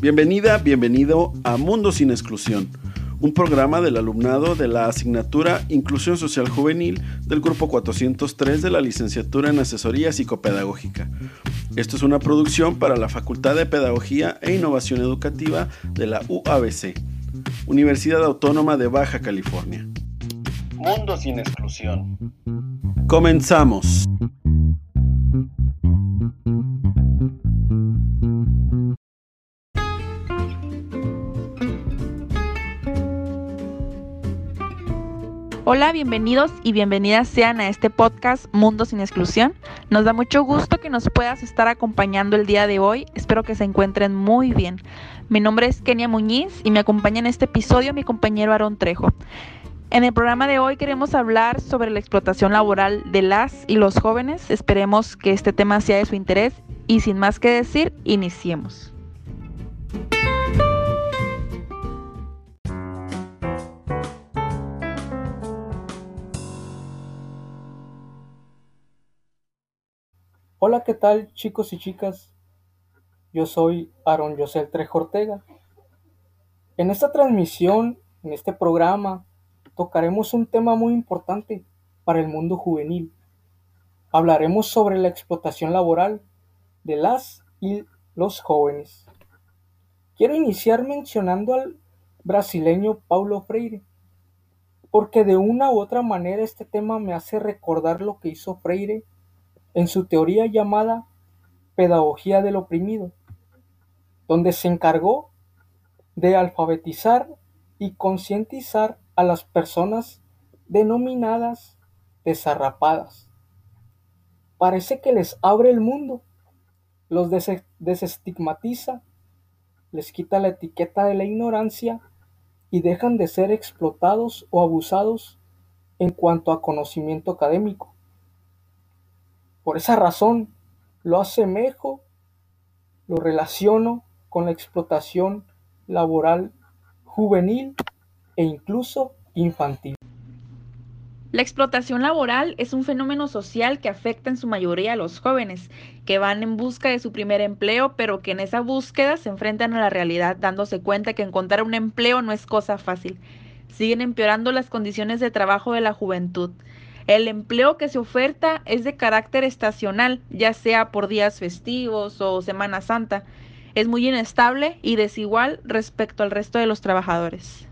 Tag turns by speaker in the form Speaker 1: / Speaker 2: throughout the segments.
Speaker 1: Bienvenida, bienvenido a Mundo sin Exclusión, un programa del alumnado de la asignatura Inclusión Social Juvenil del Grupo 403 de la Licenciatura en Asesoría Psicopedagógica. Esto es una producción para la Facultad de Pedagogía e Innovación Educativa de la UABC, Universidad Autónoma de Baja California. Mundo sin Exclusión. Comenzamos.
Speaker 2: Hola, bienvenidos y bienvenidas sean a este podcast Mundo sin Exclusión. Nos da mucho gusto que nos puedas estar acompañando el día de hoy. Espero que se encuentren muy bien. Mi nombre es Kenia Muñiz y me acompaña en este episodio mi compañero Aaron Trejo. En el programa de hoy queremos hablar sobre la explotación laboral de las y los jóvenes. Esperemos que este tema sea de su interés y sin más que decir, iniciemos.
Speaker 3: Hola, ¿qué tal chicos y chicas? Yo soy Aaron José Trejo Ortega. En esta transmisión, en este programa, tocaremos un tema muy importante para el mundo juvenil. Hablaremos sobre la explotación laboral de las y los jóvenes. Quiero iniciar mencionando al brasileño Paulo Freire, porque de una u otra manera este tema me hace recordar lo que hizo Freire en su teoría llamada Pedagogía del Oprimido, donde se encargó de alfabetizar y concientizar a las personas denominadas desarrapadas. Parece que les abre el mundo, los desestigmatiza, les quita la etiqueta de la ignorancia y dejan de ser explotados o abusados en cuanto a conocimiento académico. Por esa razón, lo asemejo, lo relaciono con la explotación laboral juvenil e incluso infantil.
Speaker 2: La explotación laboral es un fenómeno social que afecta en su mayoría a los jóvenes, que van en busca de su primer empleo, pero que en esa búsqueda se enfrentan a la realidad dándose cuenta que encontrar un empleo no es cosa fácil. Siguen empeorando las condiciones de trabajo de la juventud. El empleo que se oferta es de carácter estacional, ya sea por días festivos o Semana Santa. Es muy inestable y desigual respecto al resto de los trabajadores.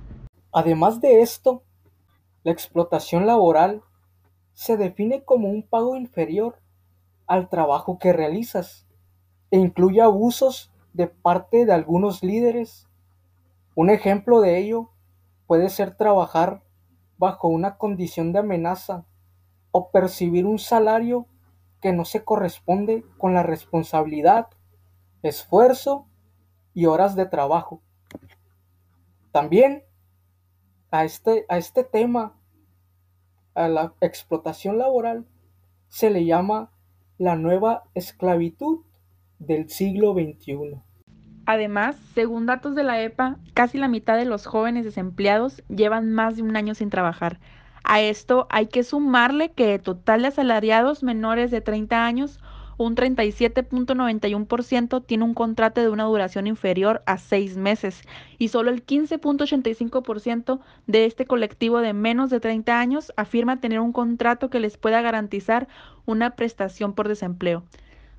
Speaker 3: Además de esto, la explotación laboral se define como un pago inferior al trabajo que realizas e incluye abusos de parte de algunos líderes. Un ejemplo de ello puede ser trabajar bajo una condición de amenaza o percibir un salario que no se corresponde con la responsabilidad, esfuerzo y horas de trabajo. También a este, a este tema, a la explotación laboral, se le llama la nueva esclavitud del siglo XXI.
Speaker 2: Además, según datos de la EPA, casi la mitad de los jóvenes desempleados llevan más de un año sin trabajar, a esto hay que sumarle que total de asalariados menores de 30 años, un 37.91% tiene un contrato de una duración inferior a seis meses y solo el 15.85% de este colectivo de menos de 30 años afirma tener un contrato que les pueda garantizar una prestación por desempleo.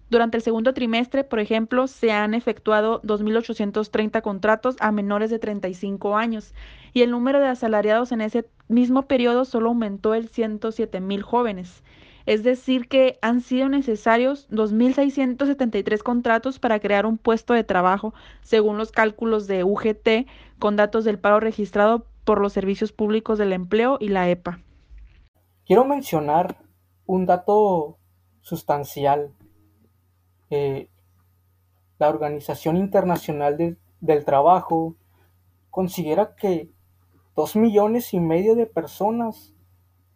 Speaker 2: Durante el segundo trimestre, por ejemplo, se han efectuado 2.830 contratos a menores de 35 años y el número de asalariados en ese mismo periodo solo aumentó el 107.000 jóvenes. Es decir, que han sido necesarios 2.673 contratos para crear un puesto de trabajo, según los cálculos de UGT, con datos del paro registrado por los servicios públicos del empleo y la EPA.
Speaker 3: Quiero mencionar un dato sustancial eh, la Organización Internacional del Trabajo considera que dos millones y medio de personas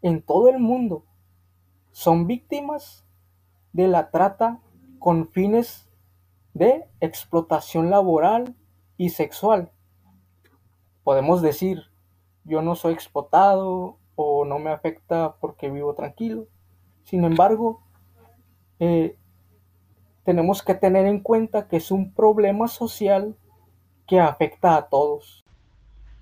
Speaker 3: en todo el mundo son víctimas de la trata con fines de explotación laboral y sexual. Podemos decir, yo no soy explotado o no me afecta porque vivo tranquilo. Sin embargo, eh, tenemos que tener en cuenta que es un problema social que afecta a todos.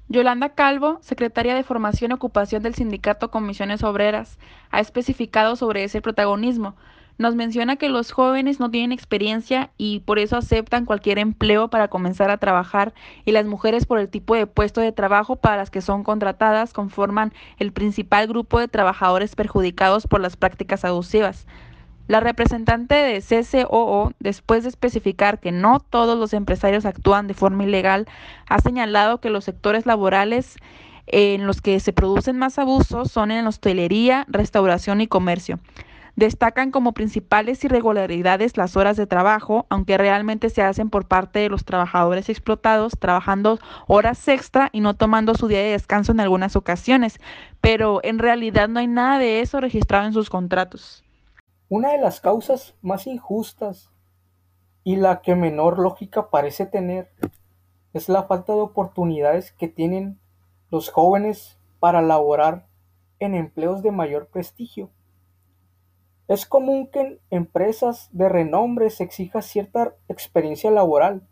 Speaker 2: Yolanda Calvo, secretaria de Formación y Ocupación del Sindicato Comisiones Obreras, ha especificado sobre ese protagonismo. Nos menciona que los jóvenes no tienen experiencia y por eso aceptan cualquier empleo para comenzar a trabajar y las mujeres por el tipo de puesto de trabajo para las que son contratadas conforman el principal grupo de trabajadores perjudicados por las prácticas abusivas. La representante de CCOO, después de especificar que no todos los empresarios actúan de forma ilegal, ha señalado que los sectores laborales en los que se producen más abusos son en hostelería, restauración y comercio. Destacan como principales irregularidades las horas de trabajo, aunque realmente se hacen por parte de los trabajadores explotados, trabajando horas extra y no tomando su día de descanso en algunas ocasiones, pero en realidad no hay nada de eso registrado en sus contratos.
Speaker 3: Una de las causas más injustas y la que menor lógica parece tener es la falta de oportunidades que tienen los jóvenes para laborar en empleos de mayor prestigio. Es común que en empresas de renombre se exija cierta experiencia laboral,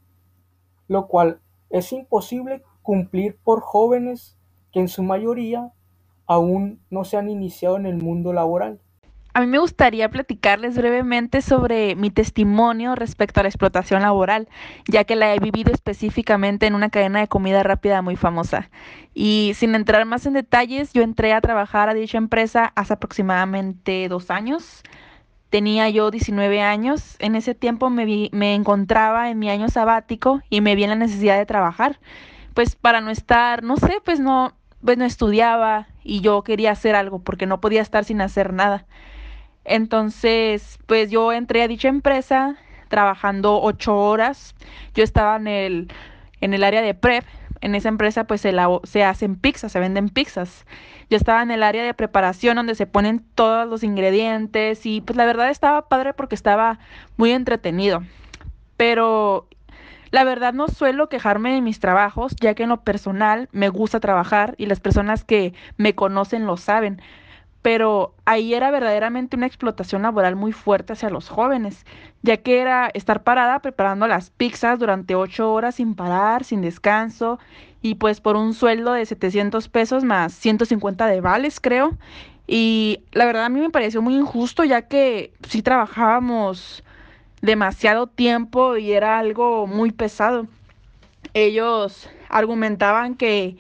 Speaker 3: lo cual es imposible cumplir por jóvenes que en su mayoría aún no se han iniciado en el mundo laboral.
Speaker 2: A mí me gustaría platicarles brevemente sobre mi testimonio respecto a la explotación laboral, ya que la he vivido específicamente en una cadena de comida rápida muy famosa. Y sin entrar más en detalles, yo entré a trabajar a dicha empresa hace aproximadamente dos años. Tenía yo 19 años. En ese tiempo me, encontraba en mi año sabático y me vi en la necesidad de trabajar. Pues para no estar, no sé, pues no, pues no estudiaba y yo quería hacer algo porque no podía estar sin hacer nada. Entonces, pues yo entré a dicha empresa trabajando ocho horas. Yo estaba en el, en el área de prep. En esa empresa pues se, se hacen pizzas, se venden pizzas. Yo estaba en el área de preparación donde se ponen todos los ingredientes y pues la verdad estaba padre porque estaba muy entretenido. Pero la verdad no suelo quejarme de mis trabajos, ya que en lo personal me gusta trabajar y las personas que me conocen lo saben pero ahí era verdaderamente una explotación laboral muy fuerte hacia los jóvenes, ya que era estar parada preparando las pizzas durante ocho horas sin parar, sin descanso, y pues por un sueldo de 700 pesos más 150 de vales, creo. Y la verdad a mí me pareció muy injusto, ya que sí trabajábamos demasiado tiempo y era algo muy pesado. Ellos argumentaban que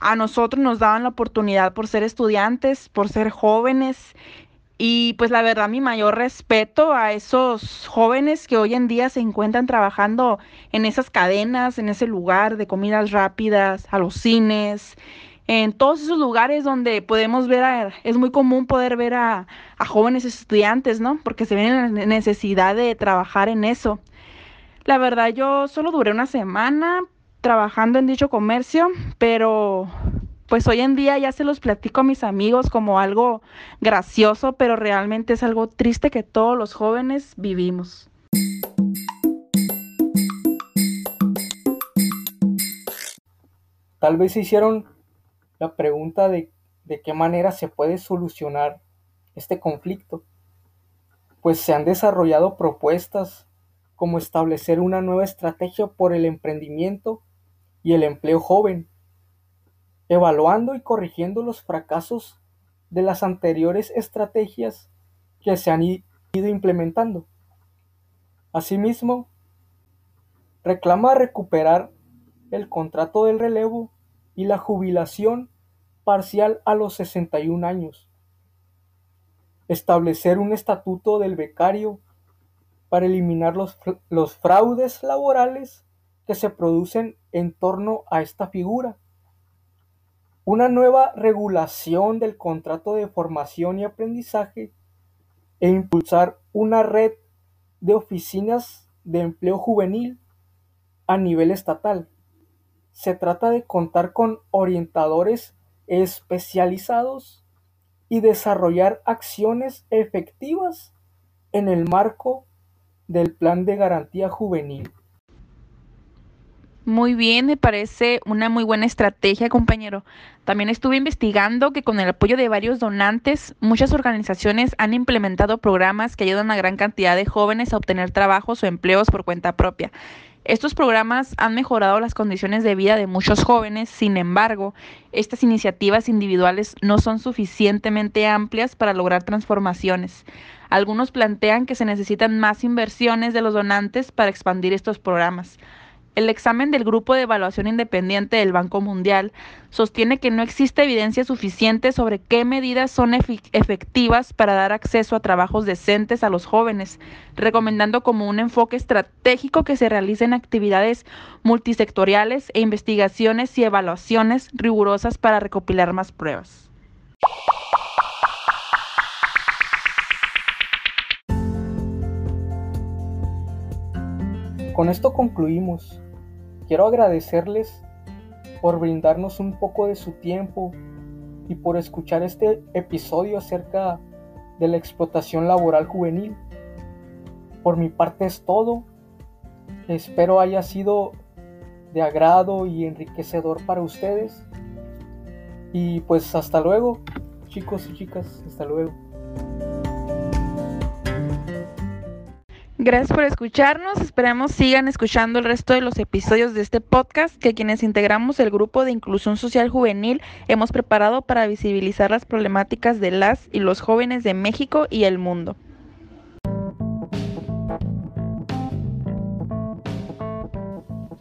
Speaker 2: a nosotros nos daban la oportunidad por ser estudiantes, por ser jóvenes. Y pues la verdad mi mayor respeto a esos jóvenes que hoy en día se encuentran trabajando en esas cadenas, en ese lugar de comidas rápidas, a los cines, en todos esos lugares donde podemos ver, es muy común poder ver a, a jóvenes estudiantes, ¿no? Porque se ven en la necesidad de trabajar en eso. La verdad yo solo duré una semana, trabajando en dicho comercio, pero pues hoy en día ya se los platico a mis amigos como algo gracioso, pero realmente es algo triste que todos los jóvenes vivimos.
Speaker 3: Tal vez se hicieron la pregunta de, de qué manera se puede solucionar este conflicto. Pues se han desarrollado propuestas como establecer una nueva estrategia por el emprendimiento y el empleo joven, evaluando y corrigiendo los fracasos de las anteriores estrategias que se han ido implementando. Asimismo, reclama recuperar el contrato del relevo y la jubilación parcial a los 61 años, establecer un estatuto del becario para eliminar los, los fraudes laborales que se producen en torno a esta figura. Una nueva regulación del contrato de formación y aprendizaje e impulsar una red de oficinas de empleo juvenil a nivel estatal. Se trata de contar con orientadores especializados y desarrollar acciones efectivas en el marco del Plan de Garantía Juvenil.
Speaker 2: Muy bien, me parece una muy buena estrategia, compañero. También estuve investigando que con el apoyo de varios donantes, muchas organizaciones han implementado programas que ayudan a gran cantidad de jóvenes a obtener trabajos o empleos por cuenta propia. Estos programas han mejorado las condiciones de vida de muchos jóvenes, sin embargo, estas iniciativas individuales no son suficientemente amplias para lograr transformaciones. Algunos plantean que se necesitan más inversiones de los donantes para expandir estos programas. El examen del Grupo de Evaluación Independiente del Banco Mundial sostiene que no existe evidencia suficiente sobre qué medidas son efectivas para dar acceso a trabajos decentes a los jóvenes, recomendando como un enfoque estratégico que se realicen actividades multisectoriales e investigaciones y evaluaciones rigurosas para recopilar más pruebas.
Speaker 3: Con esto concluimos. Quiero agradecerles por brindarnos un poco de su tiempo y por escuchar este episodio acerca de la explotación laboral juvenil. Por mi parte es todo. Espero haya sido de agrado y enriquecedor para ustedes. Y pues hasta luego, chicos y chicas, hasta luego.
Speaker 2: Gracias por escucharnos. Esperamos sigan escuchando el resto de los episodios de este podcast que quienes integramos el grupo de inclusión social juvenil hemos preparado para visibilizar las problemáticas de las y los jóvenes de México y el mundo.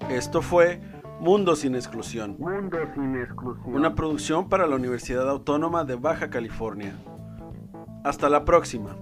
Speaker 1: Esto fue Mundo sin exclusión. Mundo sin exclusión. Una producción para la Universidad Autónoma de Baja California. Hasta la próxima.